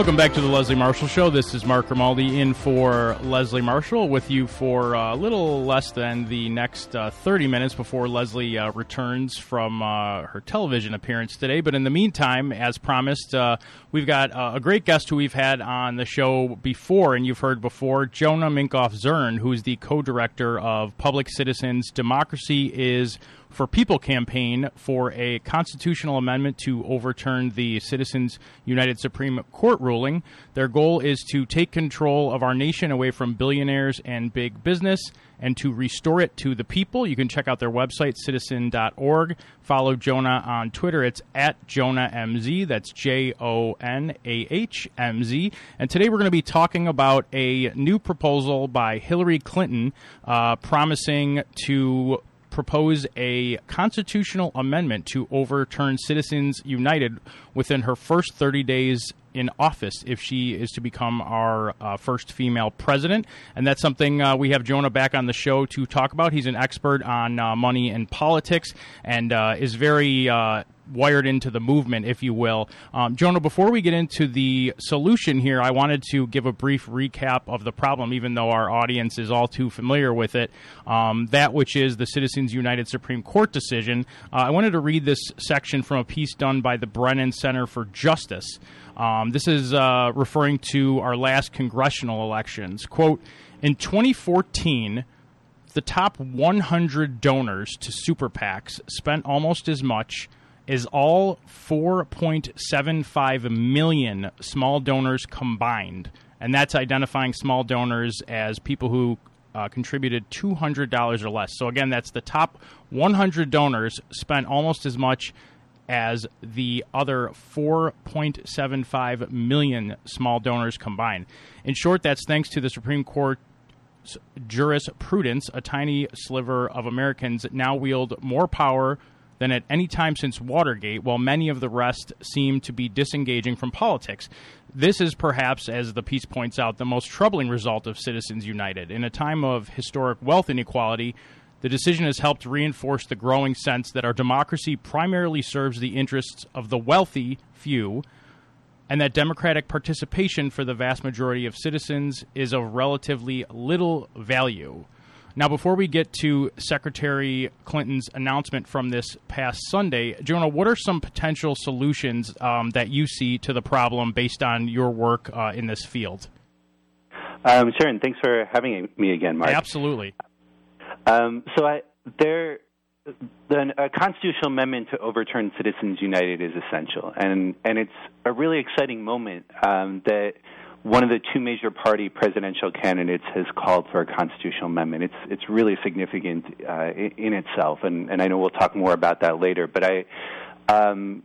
Welcome back to the Leslie Marshall Show. This is Mark Grimaldi in for Leslie Marshall with you for uh, a little less than the next uh, 30 minutes before Leslie uh, returns from uh, her television appearance today. But in the meantime, as promised, uh, we've got uh, a great guest who we've had on the show before, and you've heard before, Jonah Minkoff Zern, who's the co director of Public Citizens Democracy is for People campaign for a constitutional amendment to overturn the Citizens United Supreme Court ruling. Their goal is to take control of our nation away from billionaires and big business and to restore it to the people. You can check out their website, citizen.org. Follow Jonah on Twitter. It's at JonahMZ. That's J O N A H M Z. And today we're going to be talking about a new proposal by Hillary Clinton uh, promising to propose a constitutional amendment to overturn Citizens United within her first 30 days in office if she is to become our uh, first female president. And that's something uh, we have Jonah back on the show to talk about. He's an expert on uh, money and politics and uh, is very uh, wired into the movement, if you will. Um, Jonah, before we get into the solution here, I wanted to give a brief recap of the problem, even though our audience is all too familiar with it. Um, that which is the Citizens United Supreme Court decision. Uh, I wanted to read this section from a piece done by the Brennan Center for Justice. Um, this is uh, referring to our last congressional elections. Quote, in 2014, the top 100 donors to super PACs spent almost as much is all 4.75 million small donors combined. And that's identifying small donors as people who uh, contributed $200 or less. So, again, that's the top 100 donors spent almost as much as the other 4.75 million small donors combined. In short, that's thanks to the Supreme Court jurisprudence, a tiny sliver of Americans now wield more power than at any time since Watergate, while many of the rest seem to be disengaging from politics. This is perhaps, as the piece points out, the most troubling result of Citizens United. In a time of historic wealth inequality, the decision has helped reinforce the growing sense that our democracy primarily serves the interests of the wealthy few, and that democratic participation for the vast majority of citizens is of relatively little value. Now, before we get to Secretary Clinton's announcement from this past Sunday, Jonah, what are some potential solutions um, that you see to the problem based on your work uh, in this field? Um, sure, and thanks for having me again, Mark. Absolutely. Um, so, I, there, the, a constitutional amendment to overturn Citizens United is essential, and and it's a really exciting moment um, that one of the two major party presidential candidates has called for a constitutional amendment. It's it's really significant uh, in, itself, and, and I know we'll talk more about that later. But I, um,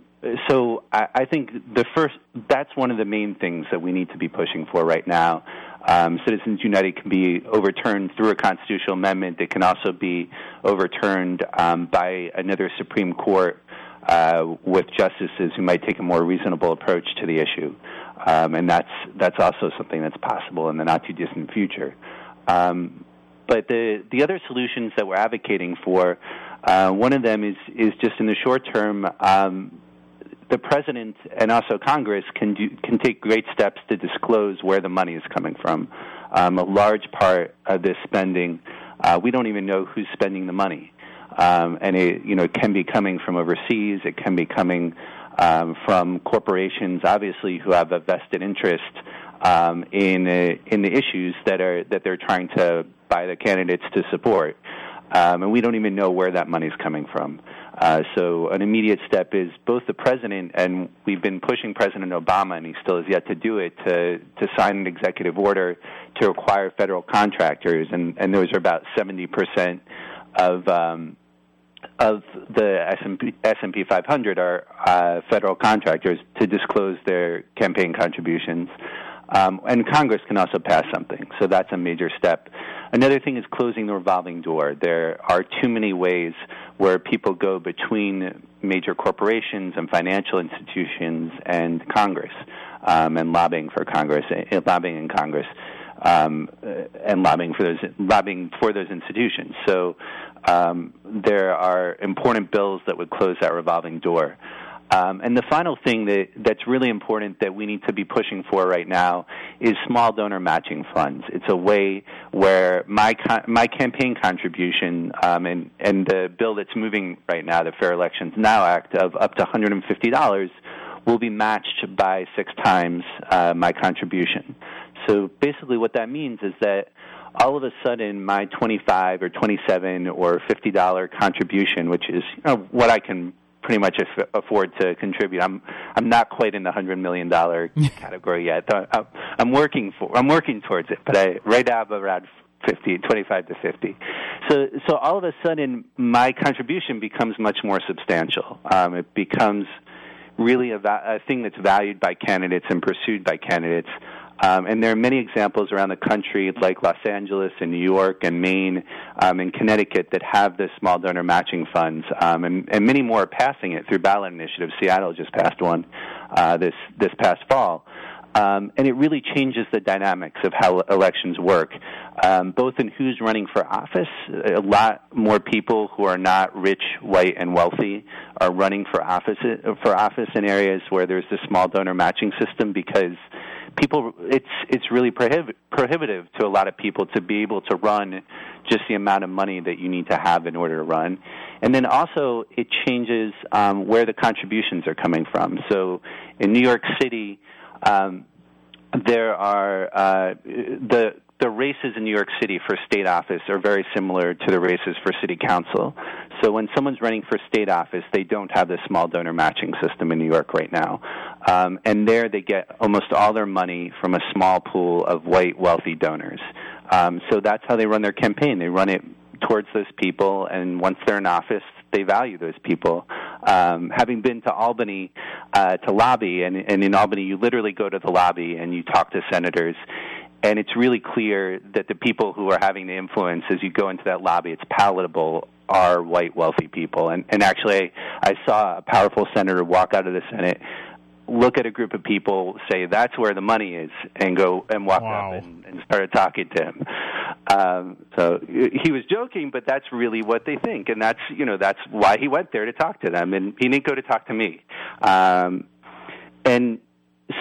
so I, I think the first that's one of the main things that we need to be pushing for right now. Um, Citizens United can be overturned through a constitutional amendment. It can also be overturned um, by another Supreme Court uh, with justices who might take a more reasonable approach to the issue um, and that's that's also something that's possible in the not too distant future. Um, but the the other solutions that we're advocating for, uh, one of them is is just in the short term. Um, the president and also Congress can do, can take great steps to disclose where the money is coming from. Um, a large part of this spending, uh, we don't even know who's spending the money, um, and it you know it can be coming from overseas. It can be coming um, from corporations, obviously, who have a vested interest um, in uh, in the issues that are that they're trying to buy the candidates to support, um, and we don't even know where that money is coming from. Uh, so, an immediate step is both the president and we've been pushing President Obama, and he still has yet to do it, to to sign an executive order to require federal contractors, and and those are about seventy percent of um, of the S&P, S&P 500 are uh, federal contractors to disclose their campaign contributions. Um, and Congress can also pass something, so that's a major step. Another thing is closing the revolving door. There are too many ways where people go between major corporations and financial institutions and Congress, um, and lobbying for Congress, uh, lobbying in Congress, um, and lobbying for those lobbying for those institutions. So um, there are important bills that would close that revolving door. Um, and the final thing that, that's really important that we need to be pushing for right now is small donor matching funds. It's a way where my my campaign contribution um, and and the bill that's moving right now, the Fair Elections Now Act, of up to 150 dollars, will be matched by six times uh, my contribution. So basically, what that means is that all of a sudden my 25 or 27 or 50 dollar contribution, which is you know, what I can pretty much afford to contribute. I'm I'm not quite in the hundred million dollar category yet. I'm working for I'm working towards it, but I right now I'm around 50, 25 to 50. So so all of a sudden my contribution becomes much more substantial. Um, it becomes really a, va- a thing that's valued by candidates and pursued by candidates. Um, and there are many examples around the country, like Los Angeles and New York and Maine um, and Connecticut, that have the small donor matching funds, um, and, and many more are passing it through ballot initiatives. Seattle just passed one uh, this this past fall. Um, and it really changes the dynamics of how elections work, um, both in who's running for office. A lot more people who are not rich, white, and wealthy are running for office for office in areas where there's the small donor matching system because people it's it's really prohib- prohibitive to a lot of people to be able to run just the amount of money that you need to have in order to run. And then also it changes um, where the contributions are coming from. So in New York City um, there are uh, the the races in New York City for state office are very similar to the races for city council. So when someone's running for state office, they don't have the small donor matching system in New York right now. Um, and there they get almost all their money from a small pool of white, wealthy donors. Um, so that's how they run their campaign. They run it towards those people, and once they're in office, they value those people. Um, having been to Albany uh, to lobby, and, and in Albany, you literally go to the lobby and you talk to senators, and it's really clear that the people who are having the influence as you go into that lobby, it's palatable, are white wealthy people. And, and actually, I, saw a powerful senator walk out of the Senate look at a group of people, say that's where the money is, and go and walk wow. up and, and started talking to him. Um, so he was joking, but that's really what they think, and that's you know that's why he went there to talk to them, and he didn't go to talk to me. Um, and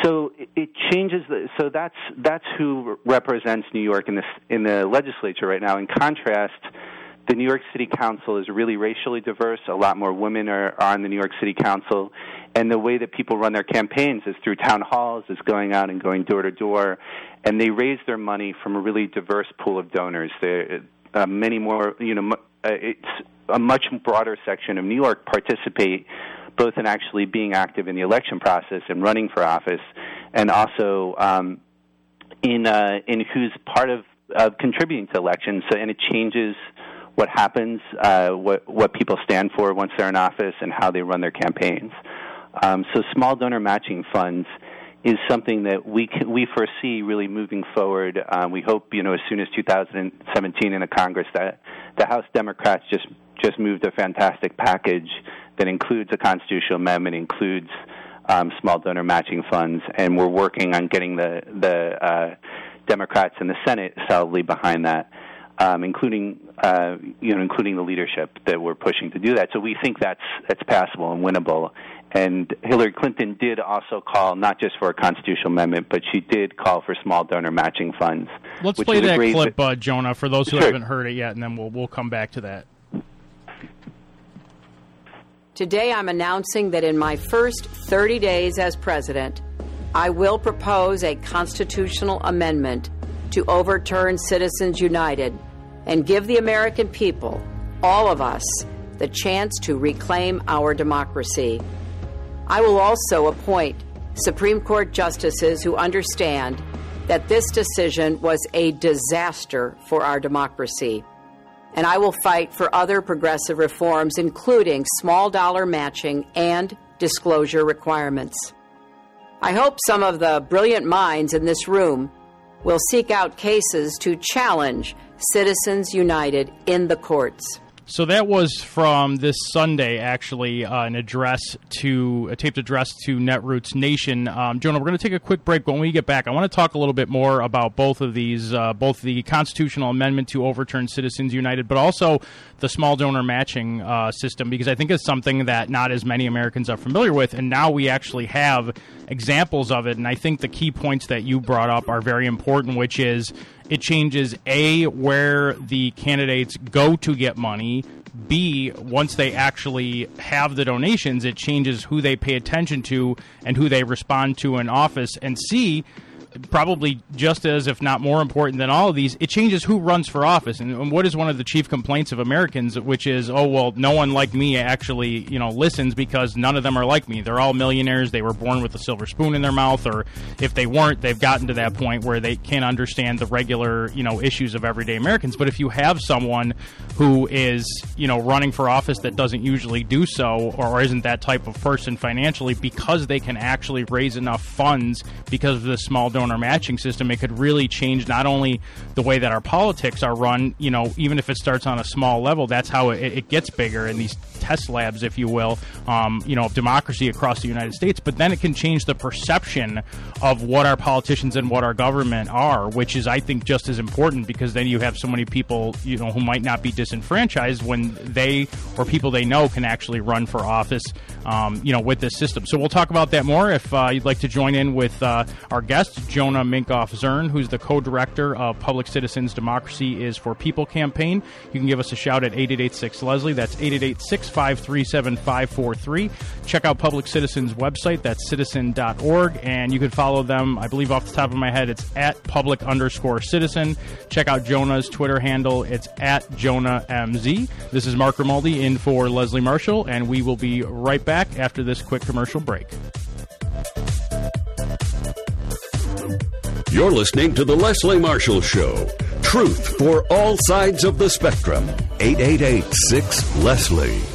so it changes. The, so that's that's who represents New York in the in the legislature right now. In contrast, the New York City Council is really racially diverse. A lot more women are, are on the New York City Council, and the way that people run their campaigns is through town halls, is going out and going door to door, and they raise their money from a really diverse pool of donors. There, uh, many more, you know, uh, it's a much broader section of New York participate both in actually being active in the election process and running for office, and also um, in uh, in who's part of, of contributing to elections. So, and it changes what happens, uh, what what people stand for once they're in office, and how they run their campaigns. Um, so, small donor matching funds is something that we can, we foresee really moving forward. Um, we hope, you know, as soon as 2017 in the Congress that the House Democrats just just moved a fantastic package that includes a constitutional amendment, includes um, small donor matching funds, and we're working on getting the the uh, Democrats in the Senate solidly behind that, um, including uh, you know including the leadership that we're pushing to do that. So we think that's that's passable and winnable. And Hillary Clinton did also call not just for a constitutional amendment, but she did call for small donor matching funds. Let's play that clip, uh, Jonah, for those who sure. haven't heard it yet, and then we'll we'll come back to that. Today, I'm announcing that in my first 30 days as president, I will propose a constitutional amendment to overturn Citizens United and give the American people, all of us, the chance to reclaim our democracy. I will also appoint Supreme Court justices who understand that this decision was a disaster for our democracy and I will fight for other progressive reforms, including small dollar matching and disclosure requirements. I hope some of the brilliant minds in this room will seek out cases to challenge Citizens United in the courts. So that was from this Sunday, actually, uh, an address to a taped address to Netroots Nation. Um, Jonah, we're going to take a quick break. but When we get back, I want to talk a little bit more about both of these, uh, both the constitutional amendment to overturn Citizens United, but also the small donor matching uh, system, because I think it's something that not as many Americans are familiar with, and now we actually have examples of it. And I think the key points that you brought up are very important, which is it changes A, where the candidates go to get money. B, once they actually have the donations, it changes who they pay attention to and who they respond to in office. And C, probably just as, if not more important than all of these, it changes who runs for office. And what is one of the chief complaints of Americans, which is, oh well, no one like me actually, you know, listens because none of them are like me. They're all millionaires. They were born with a silver spoon in their mouth, or if they weren't, they've gotten to that point where they can't understand the regular, you know, issues of everyday Americans. But if you have someone who is, you know, running for office that doesn't usually do so, or isn't that type of person financially, because they can actually raise enough funds because of the small donor donor matching system, it could really change not only the way that our politics are run, you know, even if it starts on a small level, that's how it, it gets bigger in these test labs, if you will, um, you know, of democracy across the United States. But then it can change the perception of what our politicians and what our government are, which is, I think, just as important because then you have so many people, you know, who might not be disenfranchised when they or people they know can actually run for office, um, you know, with this system. So we'll talk about that more. If uh, you'd like to join in with uh, our guest, Jonah Minkoff Zern, who's the co director of Public Citizens Democracy is for People campaign. You can give us a shout at 8886 Leslie. That's 888 653 7543. Check out Public Citizens' website. That's citizen.org. And you can follow them, I believe off the top of my head, it's at public underscore citizen. Check out Jonah's Twitter handle. It's at Jonah MZ. This is Mark Grimaldi in for Leslie Marshall, and we will be right back after this quick commercial break. You're listening to The Leslie Marshall Show. Truth for all sides of the spectrum. 888 6 Leslie.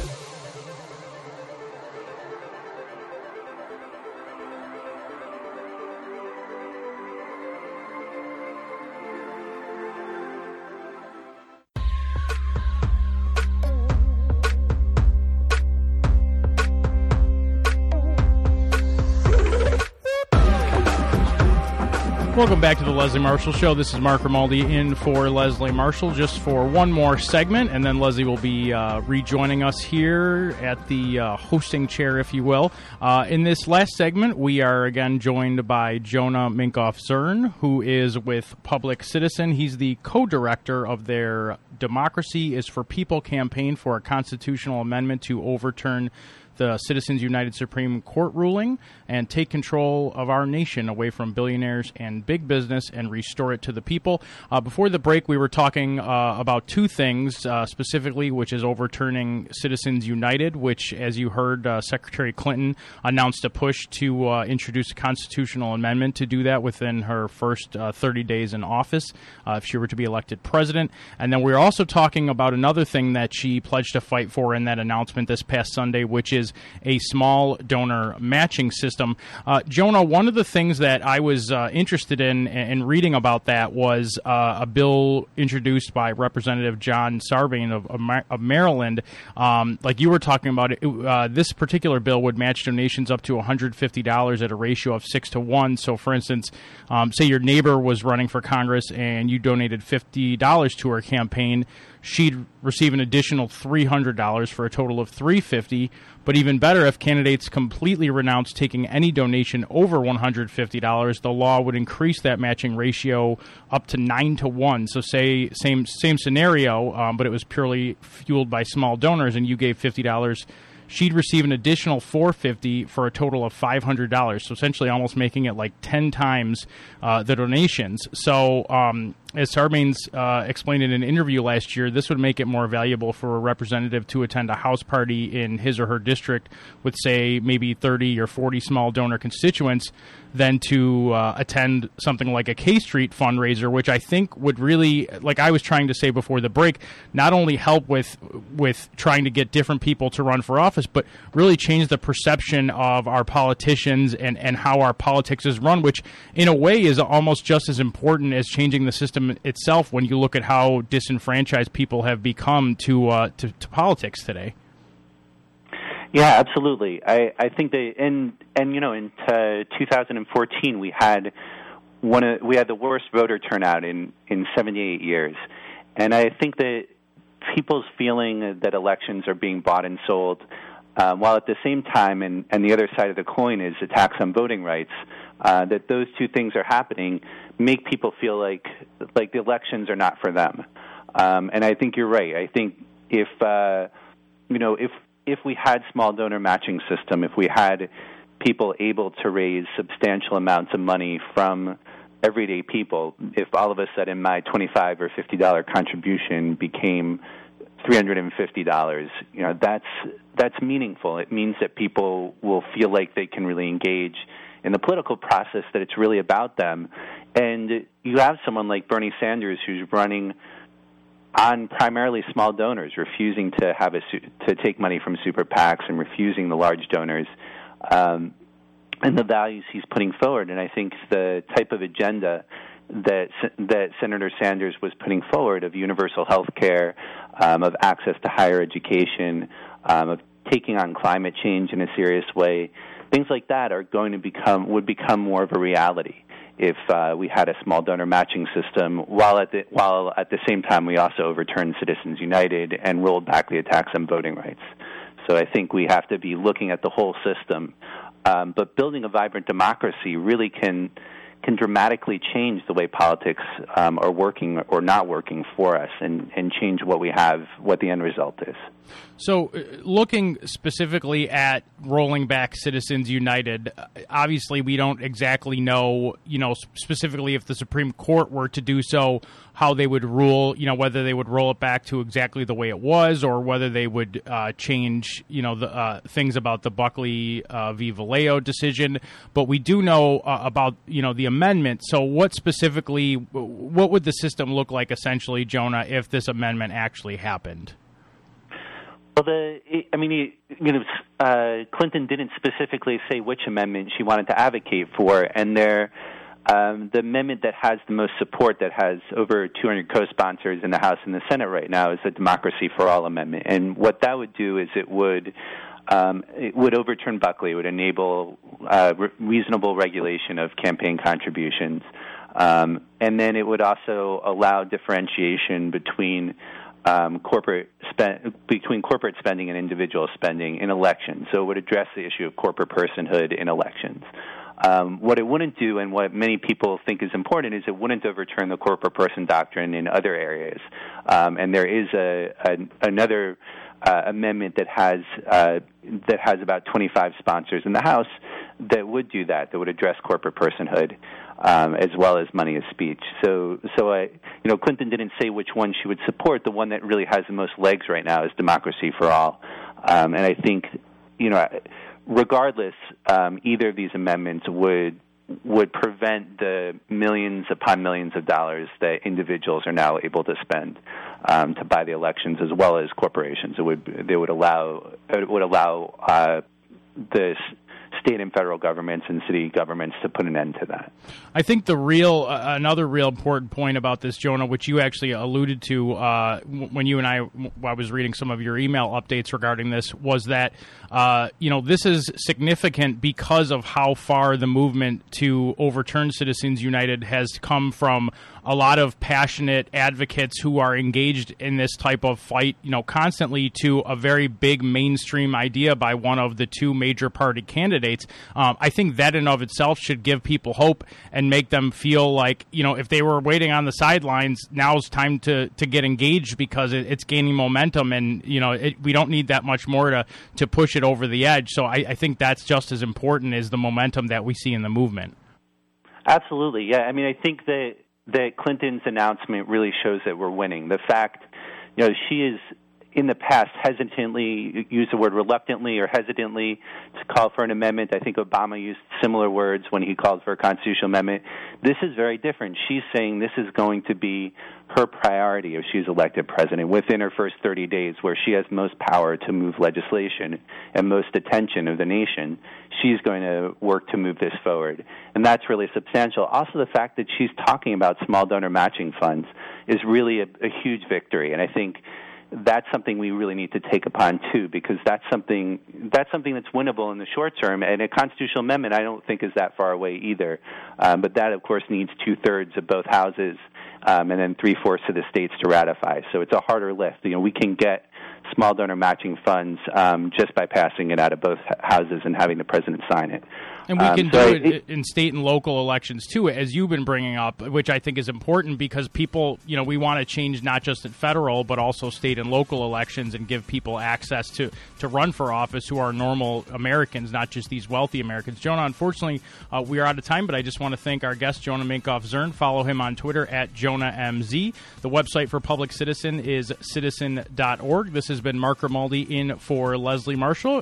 Welcome back to the Leslie Marshall Show. This is Mark Grimaldi in for Leslie Marshall just for one more segment, and then Leslie will be uh, rejoining us here at the uh, hosting chair, if you will. Uh, in this last segment, we are again joined by Jonah Minkoff Zern, who is with Public Citizen. He's the co director of their Democracy is for People campaign for a constitutional amendment to overturn the Citizens United Supreme Court ruling and take control of our nation away from billionaires and big business and restore it to the people. Uh, before the break, we were talking uh, about two things uh, specifically, which is overturning Citizens United, which, as you heard, uh, Secretary Clinton announced a push to uh, introduce a constitutional amendment to do that within her first uh, 30 days in office if she were to be elected president. And then we're also talking about another thing that she pledged to fight for in that announcement this past Sunday, which is a small donor matching system. Uh, Jonah, one of the things that I was uh, interested in in reading about that was uh, a bill introduced by Representative John Sarbanes of, of Maryland. Um, like you were talking about, it, uh, this particular bill would match donations up to $150 at a ratio of six to one. So, for instance, um, say your neighbor was running for Congress and you donated $50 to her campaign she'd receive an additional $300 for a total of 350 but even better if candidates completely renounce taking any donation over $150 the law would increase that matching ratio up to 9 to 1 so say same same scenario um, but it was purely fueled by small donors and you gave $50 she'd receive an additional 450 for a total of $500 so essentially almost making it like 10 times uh, the donations. So um, as Sarbanes uh, explained in an interview last year, this would make it more valuable for a representative to attend a house party in his or her district with, say, maybe 30 or 40 small donor constituents than to uh, attend something like a K Street fundraiser, which I think would really, like I was trying to say before the break, not only help with with trying to get different people to run for office, but really change the perception of our politicians and, and how our politics is run, which in a way is almost just as important as changing the system system itself when you look at how disenfranchised people have become to uh, to, to politics today. Yeah, absolutely. I, I think that and and you know in uh, 2014 we had one of, we had the worst voter turnout in in 78 years, and I think that people's feeling that elections are being bought and sold, uh, while at the same time, and, and the other side of the coin is attacks on voting rights, uh, that those two things are happening, make people feel like like the elections are not for them. Um, and I think you're right. I think if uh, you know if if we had small donor matching system, if we had people able to raise substantial amounts of money from everyday people, if all of a sudden my twenty-five or fifty-dollar contribution became three hundred and fifty dollars, you know that's that's meaningful. It means that people will feel like they can really engage in the political process. That it's really about them, and you have someone like Bernie Sanders who's running on primarily small donors, refusing to have a to take money from super PACs and refusing the large donors. Um, and the values he's putting forward. And I think the type of agenda that that Senator Sanders was putting forward of universal health care, um, of access to higher education, um, of taking on climate change in a serious way, things like that are going to become would become more of a reality if uh, we had a small donor matching system, while at the while at the same time we also overturned Citizens United and rolled back the attacks on voting rights. So I think we have to be looking at the whole system um, but building a vibrant democracy really can can dramatically change the way politics um, are working or not working for us, and, and change what we have, what the end result is. So, uh, looking specifically at rolling back Citizens United, obviously we don't exactly know, you know, specifically if the Supreme Court were to do so, how they would rule, you know, whether they would roll it back to exactly the way it was, or whether they would uh, change, you know, the uh, things about the Buckley uh, v. Valeo decision. But we do know uh, about, you know, the amendment. So, what specifically, what would the system look like, essentially, Jonah, if this amendment actually happened? Well, the I mean, you know, uh, Clinton didn't specifically say which amendment she wanted to advocate for, and there um, the amendment that has the most support, that has over 200 co-sponsors in the House and the Senate right now, is the Democracy for All amendment. And what that would do is it would um, it would overturn Buckley. It would enable uh, re- reasonable regulation of campaign contributions, um, and then it would also allow differentiation between um, corporate spend, between corporate spending and individual spending in elections. So it would address the issue of corporate personhood in elections. Um, what it wouldn't do, and what many people think is important, is it wouldn't overturn the corporate person doctrine in other areas. Um, and there is a, a another uh, amendment that has uh, that has about 25 sponsors in the House that would do that, that would address corporate personhood um, as well as money as speech. So, so I, you know, Clinton didn't say which one she would support. The one that really has the most legs right now is Democracy for All, um, and I think, you know regardless, um, either of these amendments would would prevent the millions upon millions of dollars that individuals are now able to spend um, to buy the elections, as well as corporations. It would they would allow it would allow uh, the state and federal governments and city governments to put an end to that. I think the real uh, another real important point about this, Jonah, which you actually alluded to uh, when you and I, I was reading some of your email updates regarding this, was that uh, you know this is significant because of how far the movement to overturn Citizens United has come from a lot of passionate advocates who are engaged in this type of fight, you know, constantly to a very big mainstream idea by one of the two major party candidates. Um, I think that in of itself should give people hope and make them feel like, you know, if they were waiting on the sidelines, now's time to, to get engaged because it, it's gaining momentum and, you know, it, we don't need that much more to, to push it over the edge. So I, I think that's just as important as the momentum that we see in the movement. Absolutely. Yeah. I mean, I think that that Clinton's announcement really shows that we're winning. The fact, you know, she is in the past hesitantly used the word reluctantly or hesitantly to call for an amendment. I think Obama used similar words when he called for a constitutional amendment. This is very different. She's saying this is going to be her priority if she's elected president within her first 30 days, where she has most power to move legislation and most attention of the nation. She's going to work to move this forward. And that's really substantial. Also, the fact that she's talking about small donor matching funds is really a, a huge victory. And I think that's something we really need to take upon too, because that's something that's something that's winnable in the short term. And a constitutional amendment, I don't think, is that far away either. Um, but that, of course, needs two thirds of both houses, um, and then three fourths of the states to ratify. So it's a harder lift. You know, we can get small donor matching funds um, just by passing it out of both houses and having the president sign it. And we um, can um, so do it, in state and local elections too, as you've been bringing up, which I think is important because people, you know, we want to change not just at federal but also state and local elections and give people access to to run for office who are normal Americans, not just these wealthy Americans. Jonah, unfortunately, uh, we are out of time, but I just want to thank our guest Jonah Minkoff Zern. Follow him on Twitter at JonahMZ. The website for Public Citizen is citizen.org. This has been Mark Grimaldi in for Leslie Marshall.